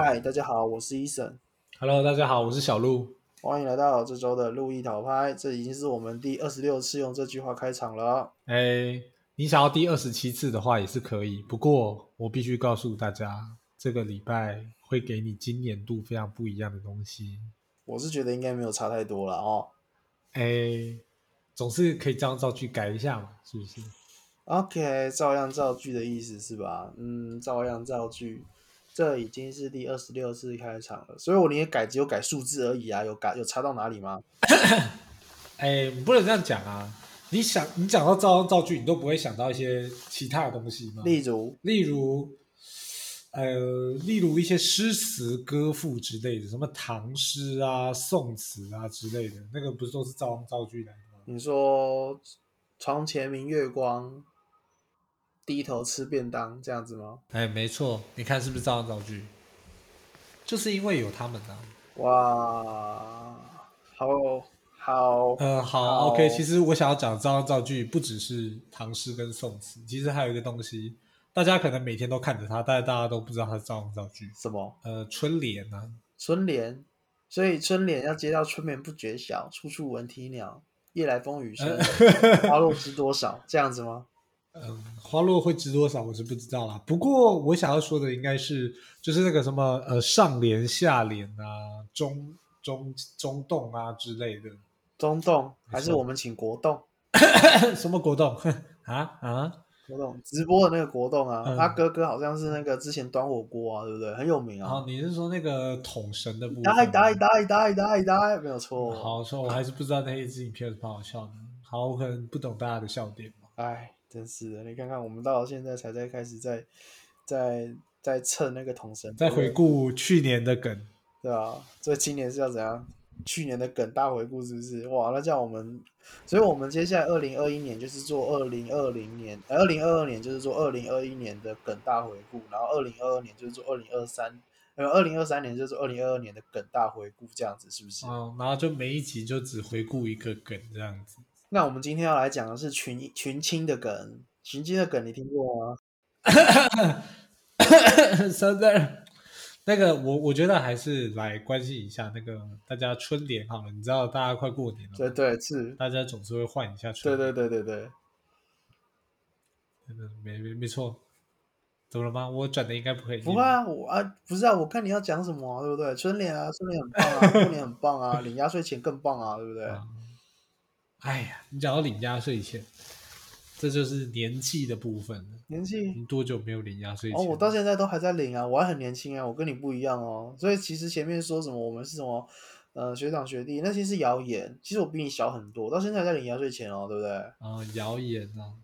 嗨，大家好，我是伊森，Hello，大家好，我是小鹿。欢迎来到这周的路易讨拍。这已经是我们第二十六次用这句话开场了。哎，你想要第二十七次的话也是可以，不过我必须告诉大家，这个礼拜会给你今年度非常不一样的东西。我是觉得应该没有差太多了哦。哎，总是可以照样造句改一下嘛，是不是？OK，照样造句的意思是吧？嗯，照样造句。这已经是第二十六次开场了，所以我连改只有改数字而已啊，有改有差到哪里吗？哎，你不能这样讲啊！你想，你讲到照样造句，你都不会想到一些其他的东西吗？例如，例如，呃，例如一些诗词歌赋之类的，什么唐诗啊、宋词啊之类的，那个不是都是照样造句来的吗？你说“床前明月光，低头吃便当”这样子吗？哎，没错，你看是不是照样造句？就是因为有他们啊。哇，好好，呃，好好 o k 其实我想要讲照样造句，不只是唐诗跟宋词，其实还有一个东西，大家可能每天都看着它，但是大家都不知道它是照样造句。什么呃，春联啊，春联？所以春联要接到春眠不觉晓，处处闻啼鸟，夜来风雨声，花落知多少，这样子吗？嗯，花落会值多少，我是不知道啦。不过我想要说的应该是，就是那个什么呃上联、下联啊、中中中洞啊之类的。中洞还是我们请国栋？什么国栋？啊啊？国栋直播的那个国栋啊，嗯他哥哥好像是那个之前端火锅啊，对不对？很有名啊。你是说那个桶神的部分？呆呆呆呆呆呆，没有错。好说，我还是不知道那一支影片有什么好笑的。好，我可能不懂大家的笑点嘛。哎，真是的，你看看我们到现在才在开始在在在蹭那个统神，再回顾去年的梗，对啊，所以今年是要怎样？去年的梗大回顾是不是？哇，那这样我们，所以我们接下来二零二一年就是做二零二零年，二零二二年就是做二零二一年的梗大回顾，然后二零二二年就是做二零二三，呃，二零二三年就是做二零二二年的梗大回顾，这样子是不是？嗯，然后就每一集就只回顾一个梗这样子。那我们今天要来讲的是群群青的梗，群青的梗你听过吗？真的，那个我我觉得还是来关心一下那个大家春联好了，你知道大家快过年了嘛，对对是，大家总是会换一下对春联，对对对对。真的没没没错。怎么了吗？我转的应该不会。不会啊，我啊不是啊，我看你要讲什么、啊，对不对？春联啊，春联很棒啊，过年很棒啊，领压岁钱更棒啊，对不对？啊哎呀，你讲到领压岁钱，这就是年纪的部分了。年纪你多久没有领压岁钱？哦，我到现在都还在领啊，我还很年轻啊，我跟你不一样哦。所以其实前面说什么我们是什么呃学长学弟，那些是谣言。其实我比你小很多，到现在还在领压岁钱哦，对不对？啊，谣言啊，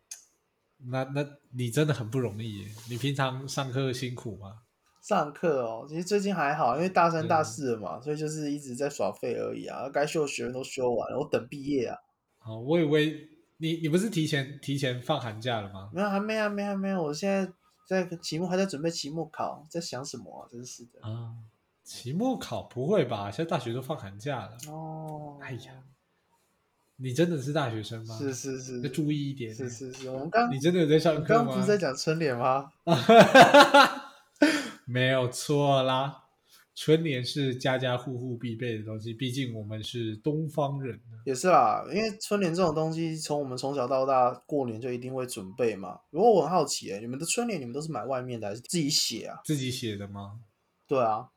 那那你真的很不容易耶。你平常上课辛苦吗？上课哦，其实最近还好，因为大三嗯大四了嘛，所以就是一直在耍废而已啊。该修的学分都修完了，我等毕业啊。哦，我以为你你不是提前提前放寒假了吗？没有，还没啊，没啊，没有。我现在在期末还在准备期末考，在想什么啊？真是的。啊，期末考不会吧？现在大学都放寒假了。哦，哎呀，你真的是大学生吗？是是是，要注意一点。是是是，我们刚你真的有在上课吗？不是在讲春联吗？没有错啦。春联是家家户户必备的东西，毕竟我们是东方人。也是啦，因为春联这种东西，从我们从小到大过年就一定会准备嘛。不过我很好奇、欸，你们的春联你们都是买外面的还是自己写啊？自己写的吗？对啊，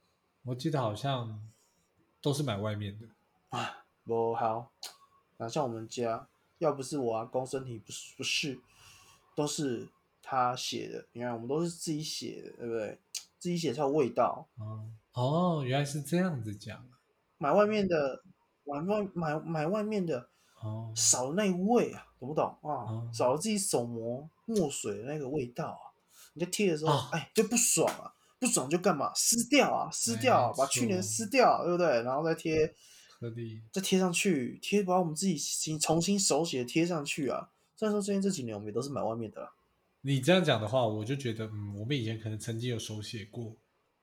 我记得好像都是买外面的。啊不好，哪像我们家，要不是我阿公身体不是不适，都是他写的。你看，我们都是自己写的，对不对？自己写才有味道。哦哦，原来是这样子讲。买外面的，买外买买外面的，哦，少了那味啊，懂不懂啊？哦少了自己手磨墨水的那个味道啊！你在贴的时候，哦哎，就不爽啊，不爽就干嘛？撕掉啊，撕掉啊，没把去年错撕掉，对不对？然后再贴，合理。再贴上去，贴把我们自己新重新手写贴上去啊。虽然说最近这几年我们也都是买外面的啦，你这样讲的话，我就觉得，嗯，我们以前可能曾经有手写过，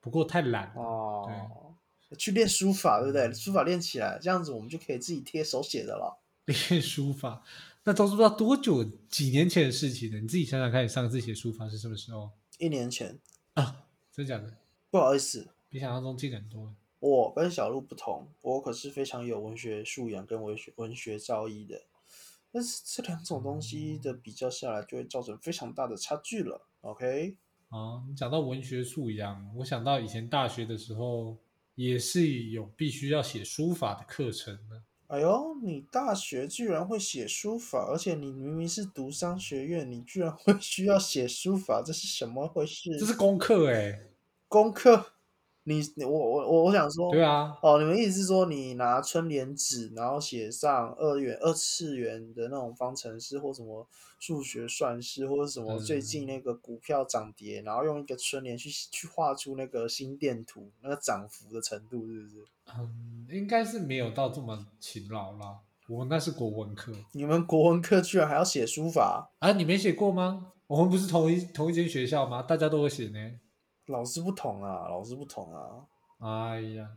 不过太懒了。哦，去练书法，对不对？书法练起来，这样子我们就可以自己贴手写的了。练书法，那都是不知道多久、几年前的事情了。你自己想想看，你上次写书法是什么时候一年前，啊？真假的？不好意思，比想象中近很多。我跟小鹿不同，我可是非常有文学素养跟文学文学造诣的。但是这两种东西的比较下来，就会造成非常大的差距了。OK，啊，你讲到文学素养，我想到以前大学的时候也是有必须要写书法的课程的。哎呦，你大学居然会写书法，而且你明明是读商学院，你居然会需要写书法，这是什么回事？这是功课哎、功课。你你我我我我想说，对啊，哦，你们意思是说，你拿春联纸，然后写上二元、二次元的那种方程式，或什么数学算式，或者什么最近那个股票涨跌，然后用一个春联去去画出那个心电图，那个涨幅的程度，是不是？嗯，应该是没有到这么勤劳啦。我们那是国文课你们国文课居然还要写书法？啊，你没写过吗？我们不是同一同一间学校吗？大家都会写呢。老师不同啊，老师不同啊。哎呀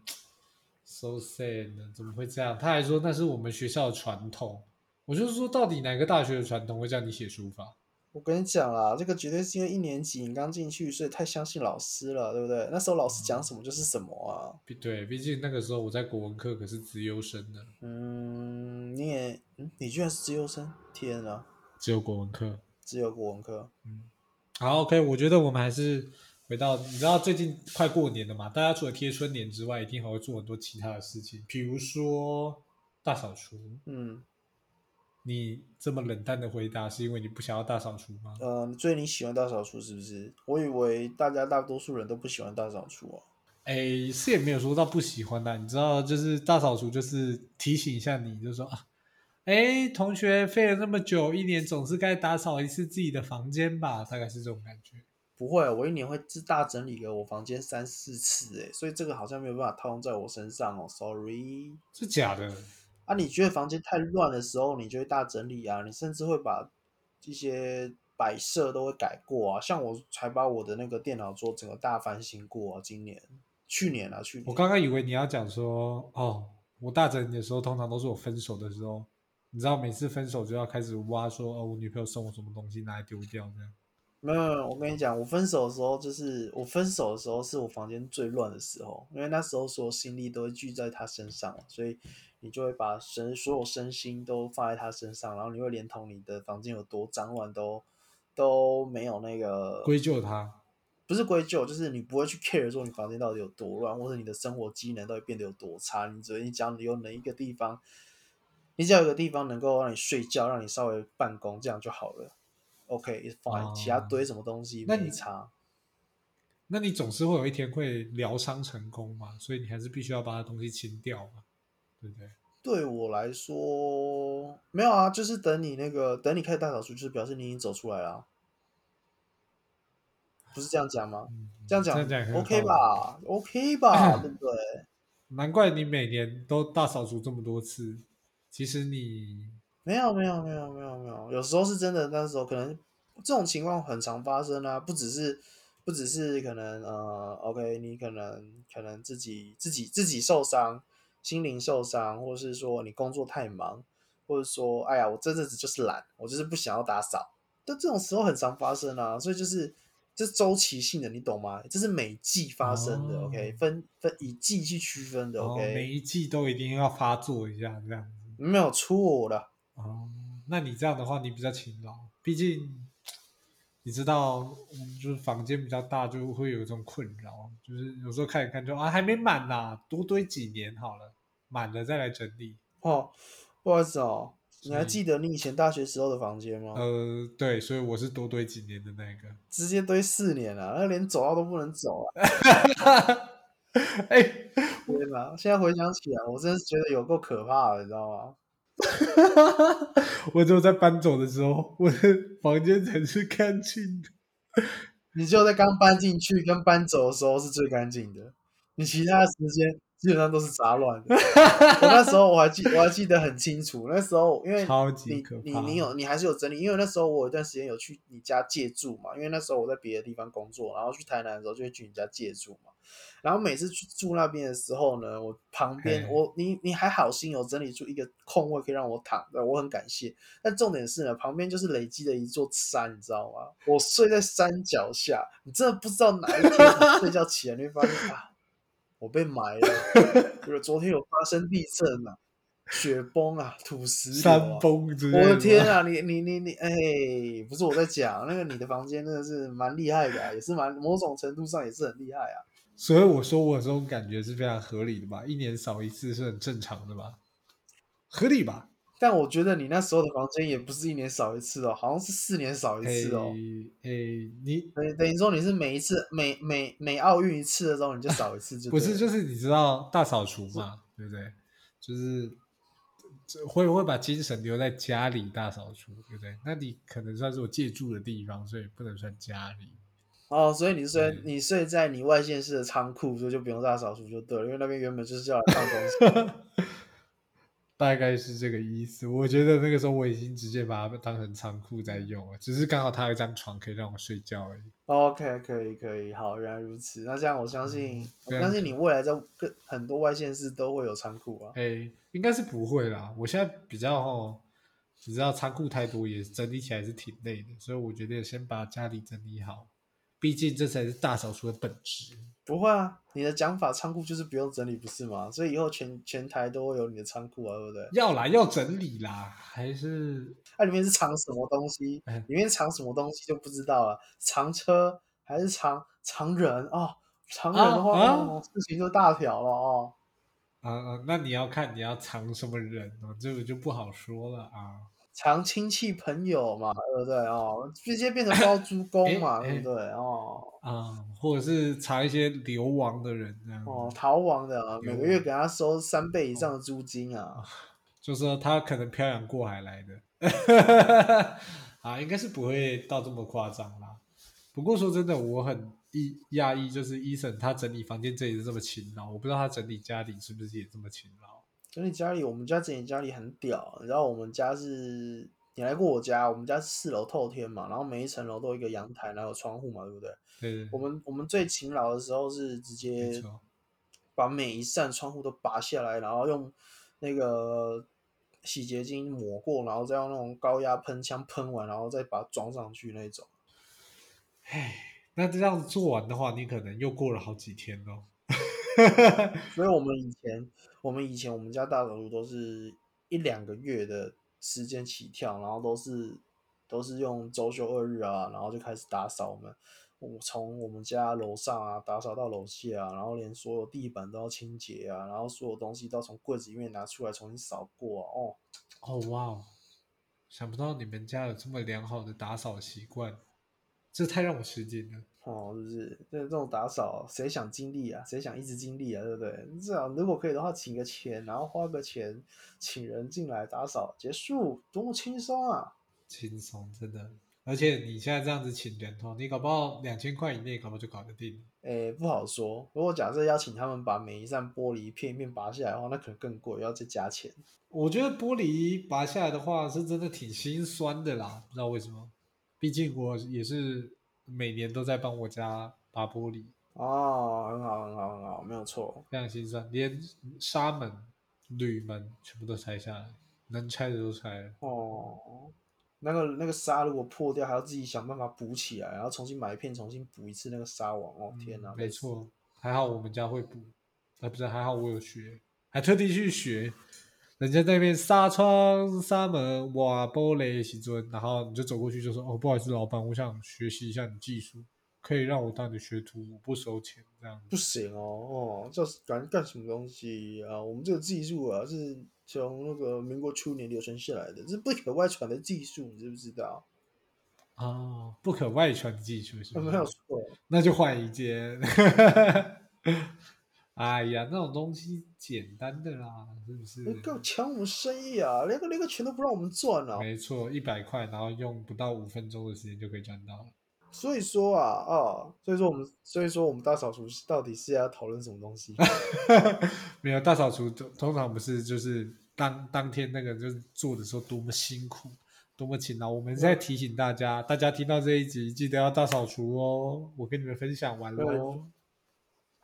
，so sad，怎么会这样？他还说那是我们学校的传统。我就是说，到底哪个大学的传统会叫你写书法？我跟你讲啦，这个绝对是因为一年级你刚进去，所以太相信老师了，对不对？那时候老师讲什么就是什么啊。毕对，毕竟那个时候我在国文课可是资优生的，嗯，你也，嗯，你居然是资优生？天啊，只有国文课。只有国文课。好，OK，我觉得我们还是回到，你知道最近快过年了嘛？大家除了贴春联之外，一定还会做很多其他的事情，比如说大扫除。嗯，你这么冷淡的回答，是因为你不想要大扫除吗？呃，所以你喜欢大扫除是不是？我以为大家大多数人都不喜欢大扫除啊。哎，是也没有说到不喜欢的，你知道，就是大扫除就是提醒一下你，就说啊，哎，同学费了那么久，一年总是该打扫一次自己的房间吧，大概是这种感觉。不会，我一年会自大整理个我房间三四次，诶，所以这个好像没有办法套用在我身上哦，sorry。是假的？啊，你觉得房间太乱的时候，你就会大整理啊，你甚至会把一些摆设都会改过啊。像我才把我的那个电脑桌整个大翻新过啊，今年、去年啊，去年。我刚刚以为你要讲说，哦，我大整理的时候，通常都是我分手的时候，你知道，每次分手就要开始挖说，哦，我女朋友送我什么东西，拿来丢掉这样。没有，没有，我跟你讲，我分手的时候，就是我分手的时候是我房间最乱的时候，因为那时候所有心力都会聚在他身上，所以你就会把身所有身心都放在他身上，然后你会连同你的房间有多脏乱都都没有那个归咎他。不是归咎，就是你不会去 care 说你房间到底有多乱，或者你的生活机能到底变得有多差。你只你只要你有哪一个地方，你只要有一个地方能够让你睡觉，让你稍微办公，这样就好了。OK，it's fine，、哦其他堆什么东西那你没差。那你总是会有一天会疗伤成功嘛，所以你还是必须要把它东西清掉嘛，对不对？对我来说，没有啊，就是等你那个等你开始大扫除，就是表示你已经走出来了啊，不是这样讲吗？嗯，这样讲这样讲 OK？吧？OK 吧？对不对？难怪你每年都大扫除这么多次，其实你没有没有没有没有没有，有时候是真的，那时候可能这种情况很常发生啊，不只是不只是可能呃，OK，你可能可能自己自己自己受伤，心灵受伤，或是说你工作太忙，或者说哎呀，我这阵子就是懒，我就是不想要打扫，但这种时候很常发生啊，所以就是这是周期性的，你懂吗？这是每季发生的、哦 o k 分分以季去区分的哦，OK，、每一季都一定要发作一下这样子。没有错的。哦，那你这样的话，你比较勤劳，毕竟你知道，嗯就是房间比较大，就会有一种困扰，就是有时候看一看就啊还没满呐、多堆几年好了，满了再来整理。哦，不好意思哦，你还记得你以前大学时候的房间吗？呃，对，所以我是多堆几年的那个。直接堆四年了，那连走道都不能走啊！哎，天哪，现在回想起来，我真的是觉得有够可怕的，你知道吗？哈哈哈哈我只有在搬走的时候，我的房间才是干净的。你就在刚搬进去跟搬走的时候是最干净的，你其他时间基本上都是杂乱的。我那时候我还记我还记得很清楚，那时候因为超级你可怕你你有你还是有整理，因为那时候我有一段时间有去你家借住嘛，因为那时候我在别的地方工作，然后去台南的时候就会去你家借住嘛。然后每次去住那边的时候呢，我旁边我你你还好心有整理出一个空位可以让我躺的，我很感谢。但重点是呢，旁边就是累积的一座山，你知道吗？我睡在山脚下，你真的不知道哪一天你睡觉起来，你会发现啊，我被埋了。有昨天有发生地震啊，雪崩啊，土石流山啊。崩之类的。我的天！啊，你你你你，哎，不是我在讲那个你的房间真的是蛮厉害的、啊，也是蛮某种程度上也是很厉害啊。所以我说我这种感觉是非常合理的吧，一年扫一次是很正常的吧，合理吧？但我觉得你那时候的房间也不是一年扫一次哦，好像是四年扫一次哦。诶诶，你等等于说你是每一次每每每奥运一次的时候你就扫一次就不是就是你知道大扫除嘛，对不对？就是这会会把精神留在家里大扫除，对不对？那你可能算是我借住的地方，所以不能算家里。哦，所以你睡对你睡在你外县市的仓库，所以就不用大扫除就对了，因为那边原本就是要来放东西。大概是这个意思。我觉得那个时候我已经直接把它当成仓库在用了，只是刚好它有一张床可以让我睡觉而已。OK，可以可以，好，原来如此。那这样我相信，我相信你未来在各很多外县市都会有仓库啊。哎，应该是不会啦。我现在比较哦，你知道仓库太多，也整理起来是挺累的，所以我觉得先把家里整理好，毕竟这才是大扫除的本质。不会啊，你的讲法仓库就是不用整理，不是吗？所以以后全全台都会有你的仓库啊，对不对？要啦，要整理啦，还是它、里面是藏什么东西哎？里面藏什么东西就不知道了。藏车还是藏藏人哦？藏人的话，事情就大条了哦。啊啊，那你要看你要藏什么人哦，这个就不好说了啊。藏亲戚朋友嘛，对不对哦？直接变成包租公嘛，哎对不对哦？啊，或者是查一些流亡的人这样哦，逃亡的啊，每个月给他收三倍以上的租金啊。就说他可能漂洋过海来的，啊，应该是不会到这么夸张啦。不过说真的，我很意讶异，就是伊森他整理房间这里是这么勤劳，我不知道他整理家里是不是也这么勤劳。整理家里，我们家整理家里很屌，然后我们家是，你来过我家，我们家是四楼透天嘛，然后每一层楼都有一个阳台，然后有窗户嘛，对不对？对对，我们我们最勤劳的时候是直接，把每一扇窗户都拔下来，然后用那个洗洁精抹过，然后再用那种高压喷枪喷完，然后再把它装上去那种。唉，那这样做完的话，你可能又过了好几天哦。所以我们以前，我们以前我们家大扫除都是一两个月的时间起跳，然后都是都是用周休二日啊，然后就开始打扫我们。我从我们家楼上啊打扫到楼下啊，然后连所有地板都要清洁啊，然后所有东西都要从柜子里面拿出来重新扫过啊。哦，哦哇哦，想不到你们家有这么良好的打扫习惯，这太让我吃惊了。哦，是不是？这这种打扫，谁想经历啊？谁想一直经历啊？对不对？至少如果可以的话，请个钱，然后花个钱，请人进来打扫，结束，多么轻松啊！轻松，真的。而且你现在这样子请人哦，你搞不好两千块以内，搞不好就搞得定。诶，不好说。如果假设要请他们把每一扇玻璃一片一片拔下来的话，那可能更贵，要再加钱。我觉得玻璃拔下来的话，是真的挺心酸的啦，不知道为什么。毕竟我也是每年都在帮我家拔玻璃，哦，很好，很好，很好，没有错。非常心酸，连纱门、铝门全部都拆下来，能拆的都拆了。哦，那个那个纱如果破掉，还要自己想办法补起来，然后重新买一片，重新补一次那个纱网。哦，天哪、嗯没错，还好我们家会补，啊不是，还好我有学，还特地去学。人家在那边纱窗、纱门、瓦玻璃时阵，然后你就走过去就说：“哦，不好意思，老板，我想学习一下你技术，可以让我当你的学徒，我不收钱。”这样子不行哦，哦，这是干干什么东西啊？我们这个技术啊，是从那个民国初年流传下来的，这是不可外传的技术，你知不知道？哦，不可外传的技术是不是 没有？错。那就换一间。哎呀，那种东西简单的啦，是不是？你给我抢我们生意啊！连个连个钱都不让我们赚啊！没错，一百块，然后用不到五分钟的时间就可以赚到了。所以说啊，哦，所以说我们，所以说我们大扫除到底是要讨论什么东西？没有大扫除，通通常不是就是当当天那个就是做的时候多么辛苦，多么勤劳。我们在提醒大家，大家听到这一集记得要大扫除哦。我跟你们分享完喽。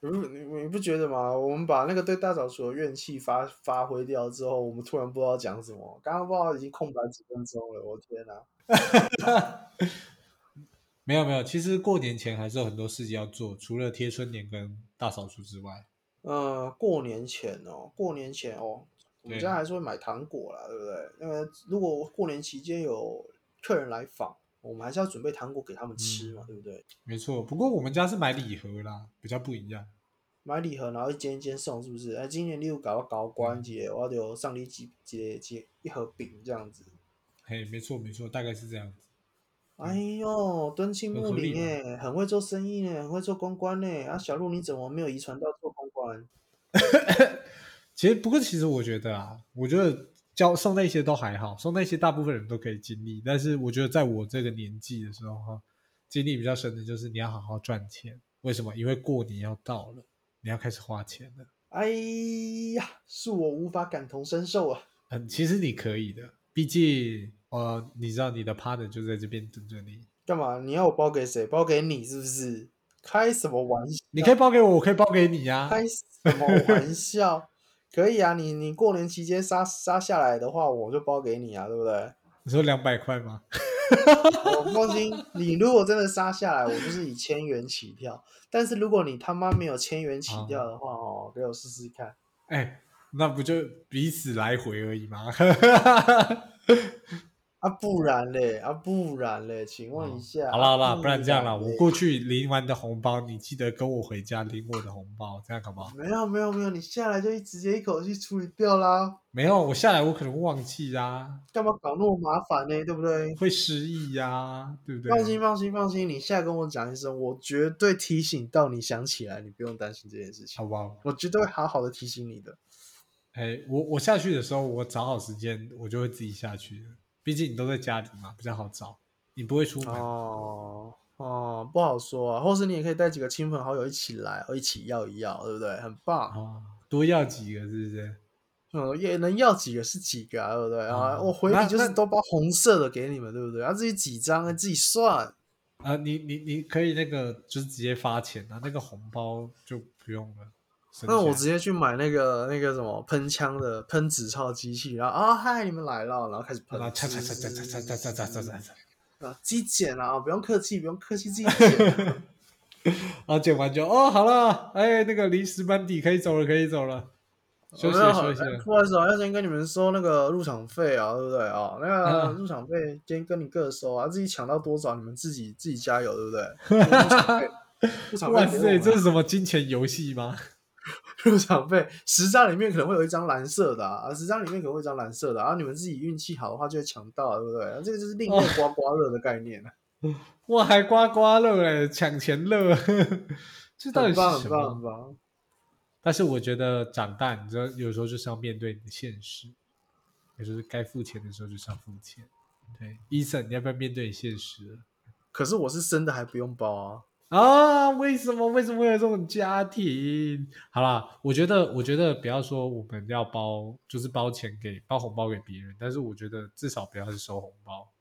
你不你你不觉得吗？我们把那个对大扫除的怨气发发挥掉之后，我们突然不知道讲什么。刚刚不知道已经空白几分钟了，我天哪！没有没有，其实过年前还是有很多事情要做，除了贴春联跟大扫除之外。呃，过年前哦，过年前哦，我们对家还是会买糖果啦，对不对？因为如果过年期间有客人来访，我们还是要准备糖果给他们吃嘛，嗯对不对？没错。不过我们家是买礼盒啦，比较不一样。买礼盒，然后一间一间送，是不是？哎，今年你有搞到高关嗯节，我就上你几几几一盒饼这样子。嘿，没错没错，大概是这样子。哎呦，敦亲睦邻哎，很会做生意呢，很会做公关呢。啊，小鹿你怎么没有遗传到做公关？其实不过其实我觉得啊，我觉得教送那些都还好，送那些大部分人都可以经历。但是我觉得在我这个年纪的时候哈，经历比较深的就是你要好好赚钱。为什么？因为过年要到了，你要开始花钱了。哎呀，是我无法感同身受啊。嗯，其实你可以的，毕竟呃，你知道你的 partner 就在这边等着你。干嘛？你要我包给谁？包给你是不是？开什么玩笑？你可以包给我，我可以包给你呀、开什么玩笑？可以啊，你你过年期间杀杀下来的话，我就包给你啊，对不对？你说两百块吗？我放心，你如果真的杀下来，我就是以千元起跳。但是如果你他妈没有千元起跳的话，哦，给我试试看。哎，那不就彼此来回而已吗？啊，不然嘞，啊，不然嘞，请问一下，哦好啦好啦，啊不然这样啦，我过去领完你的红包，你记得跟我回家领我的红包，这样好不好？没有没有没有，你下来就直接一口气处理掉啦，没有，我下来我可能会忘记呀、干嘛搞那么麻烦呢？对不对？会失忆呀、对不对？放心放心放心，你下来跟我讲一声，我绝对提醒到你想起来，你不用担心这件事情好，不好？我绝对会好好的提醒你的。哎，我我下去的时候，我找好时间，我就会自己下去的。毕竟你都在家里嘛，比较好找，你不会出门。哦哦，不好说啊，或是你也可以带几个亲朋好友一起来，一起要一要，对不对？很棒。哦，多要几个是不是？嗯，也能要几个是几个啊，对不对啊？哦我回礼就是那都包红色的给你们，对不对？啊，自己几张自己算。啊，你你你可以那个就是直接发钱啊，那个红包就不用了。省那我直接去买那个那个什么喷枪的喷纸钞机器，然后啊嗨，你们来了，然后开始喷然，后嚓嚓嚓嚓嚓嚓嚓嚓嚓嚓嚓，啊，自己剪啊，不用客气，不用客气，自己剪。然后剪完就哦好了，哎那个临时班底可以走了，可以走了，休息休息了。不好意思啊，要先跟你们收那个入场费啊，对不对啊？那个嗯入场费先跟你各收啊，自己抢到多少你们自己自己加油，对不对？哇塞，这是什么金钱游戏吗？入场费十张里面可能会有一张蓝色的啊，十张里面可能会有一张蓝色的啊，然后你们自己运气好的话就会抢到，对不对？这个就是另类刮刮乐的概念啊，哇，还刮刮乐哎，抢钱乐，这到底是很棒，什很棒，很么？棒。但是我觉得长大，你知道，有时候就是要面对你的现实，也就是该付钱的时候就是要付钱。对，伊森，你要不要面对你现实？可是我是生的还不用包啊，啊，为什么？为什么会有这种家庭？好啦，我觉得，我觉得不要说我们要包，就是包钱给包红包给别人，但是我觉得至少不要是收红包。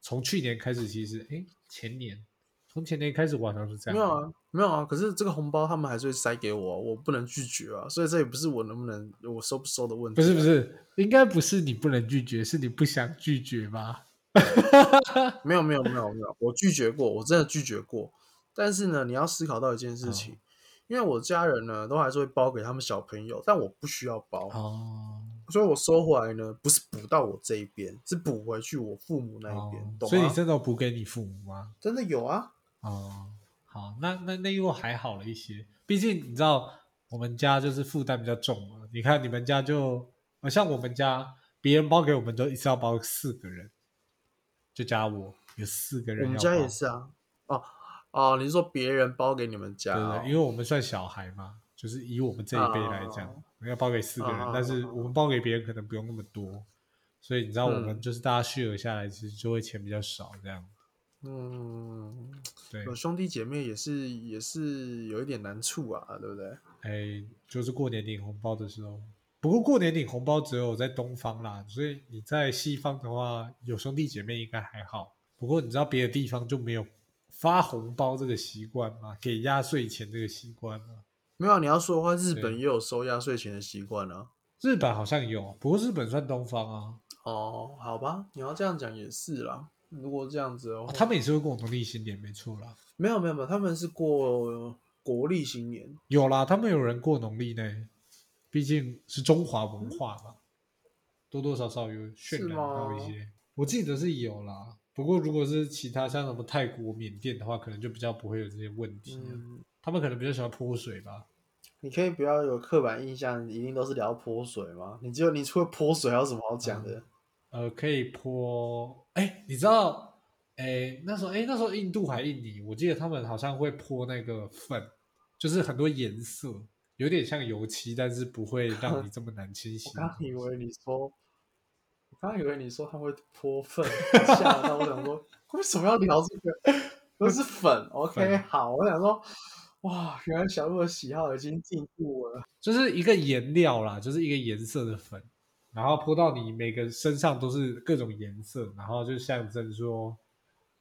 从去年开始，其实诶，前年，从前年开始，我好像是这样。没有啊，没有啊。可是这个红包他们还是会塞给我，我不能拒绝啊，所以这也不是我能不能我收不收的问题、啊不是不，是，应该不是你不能拒绝，是你不想拒绝吧？没有没有没有没有，我拒绝过，我真的拒绝过。但是呢，你要思考到一件事情，因为我家人呢都还是会包给他们小朋友，但我不需要包，哦，所以我收回来呢不是补到我这一边，是补回去我父母那一边，哦懂吗？所以你真的有补给你父母吗？真的有啊，哦，好，那那那又还好了一些，毕竟你知道我们家就是负担比较重嘛。你看你们家就，呃，像我们家，别人包给我们都一次要包四个人，就加我有四个人。我们家也是啊。哦哦，你是说别人包给你们家、哦？对对，因为我们算小孩嘛，就是以我们这一辈来讲，哦要包给四个人，哦但是我们包给别人可能不用那么多，所以你知道我们嗯就是大家 share 下来，其实就会钱比较少这样。嗯，对有，兄弟姐妹也是也是有一点难处啊，对不对？哎，就是过年领红包的时候。不过过年领红包只有在东方啦，所以你在西方的话，有兄弟姐妹应该还好。不过你知道别的地方就没有发红包这个习惯吗？给压岁钱这个习惯吗？没有啊，你要说的话，日本也有收压岁钱的习惯啊。日本好像有，不过日本算东方啊，哦，好吧，你要这样讲也是啦。如果这样子哦他们也是会过农历新年，没错啦。没有没有没有，他们是过国历新年？有啦，他们有人过农历呢，毕竟是中华文化嘛，多多少少有渲染到一些。我记得是有啦，不过如果是其他像什么泰国、缅甸的话，可能就比较不会有这些问题。嗯，他们可能比较喜欢泼水吧。你可以不要有刻板印象，一定都是聊泼水吗？你只有你除了泼水还有什么好讲的？呃，可以泼，哎，你知道，哎，那时候，哎，那时候印度还印尼，我记得他们好像会泼那个粉，就是很多颜色，有点像油漆，但是不会让你这么难清 洗。我刚以为你说，我刚以为你说他会泼粪，吓到我想说，为什么要聊这个？都是粉，OK，好，我想说。哇，原来小鹿的喜好已经进步了，就是一个颜料啦，就是一个颜色的粉，然后泼到你每个身上都是各种颜色，然后就象征说，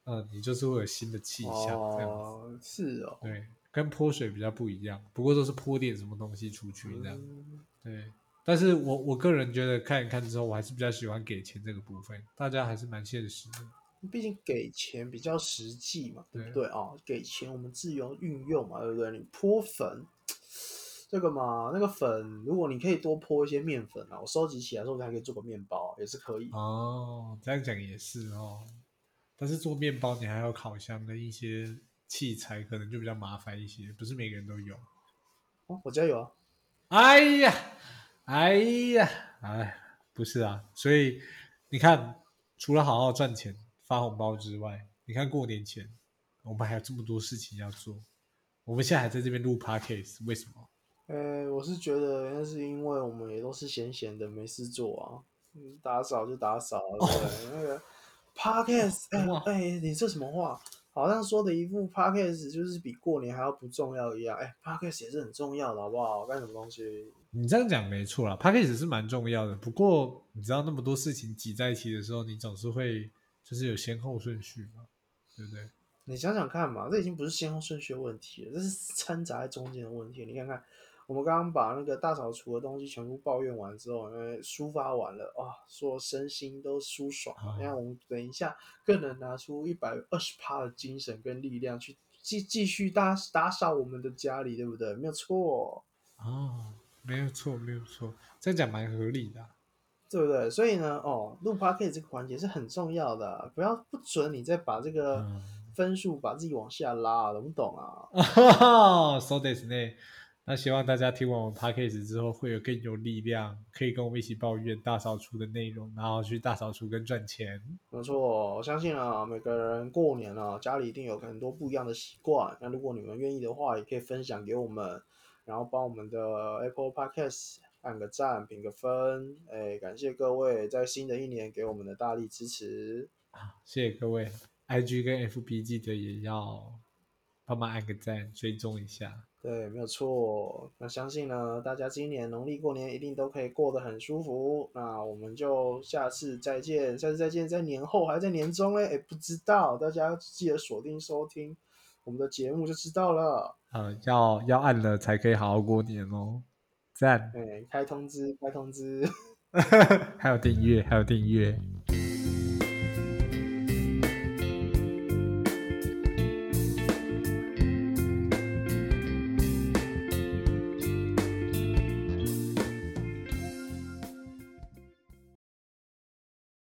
嗯，你就是会有新的气象这样子。是哦，对，跟泼水比较不一样，不过都是泼点什么东西出去这样。对，但是我我个人觉得看一看之后，我还是比较喜欢给钱这个部分，大家还是蛮现实的。毕竟给钱比较实际嘛，对不对啊？给钱我们自由运用嘛，对不对？你泼粉这个嘛，那个粉，如果你可以多泼一些面粉啊，我收集起来之后还可以做个面包，也是可以。哦，这样讲也是哦。但是做面包你还要烤箱跟一些器材，可能就比较麻烦一些，不是每个人都有。哦，我家有啊。哎呀，哎呀，哎，不是啊。所以你看，除了好好赚钱。发红包之外，你看过年前我们还有这么多事情要做，我们现在还在这边录 podcast，为什么？呃，我是觉得那是因为我们也都是闲闲的没事做啊，打扫就打扫，对那个 podcast，哎哎，你这什么话？好像说的一副 podcast 就是比过年还要不重要一样，哎，podcast 也是很重要的，好不好？干什么东西？你这样讲没错啦 p a c k a g e 是蛮重要的，不过你知道那么多事情挤在一起的时候，你总是会。就是有先后顺序嘛，对不对？你想想看嘛，这已经不是先后顺序的问题了，这是掺杂在中间的问题。你看看，我们刚刚把那个大扫除的东西全部抱怨完之后，因为抒发完了啊，说身心都舒爽。你看，我们等一下更能拿出一百二十趴的精神跟力量去继继续打打扫我们的家里，对不对？没有错哦，没有错，没有错，这样讲蛮合理的。对不对？所以呢，哦，录 p o d 这个环节是很重要的，不要不准你再把这个分数把自己往下拉，懂不懂啊？So this 呢？那希望大家听完我们 p o c 之后，会有更有力量，可以跟我们一起抱怨大扫除的内容，然后去大扫除跟赚钱。没错，我相信啊，每个人过年啊，家里一定有很多不一样的习惯。那如果你们愿意的话，也可以分享给我们，然后帮我们的 Apple Podcast。按个赞，评个分，哎，感谢各位在新的一年给我们的大力支持啊！谢谢各位，IG 跟 FB 记得也要帮忙按个赞，追踪一下。对，没有错。那相信呢，大家今年农历过年一定都可以过得很舒服。那我们就下次再见，下次再见，在年后还在年中嘞？哎，不知道，大家记得锁定收听我们的节目就知道了。呃，要要按了才可以好好过年哦。赞，对，开通知，开通知，还有订阅，还有订阅。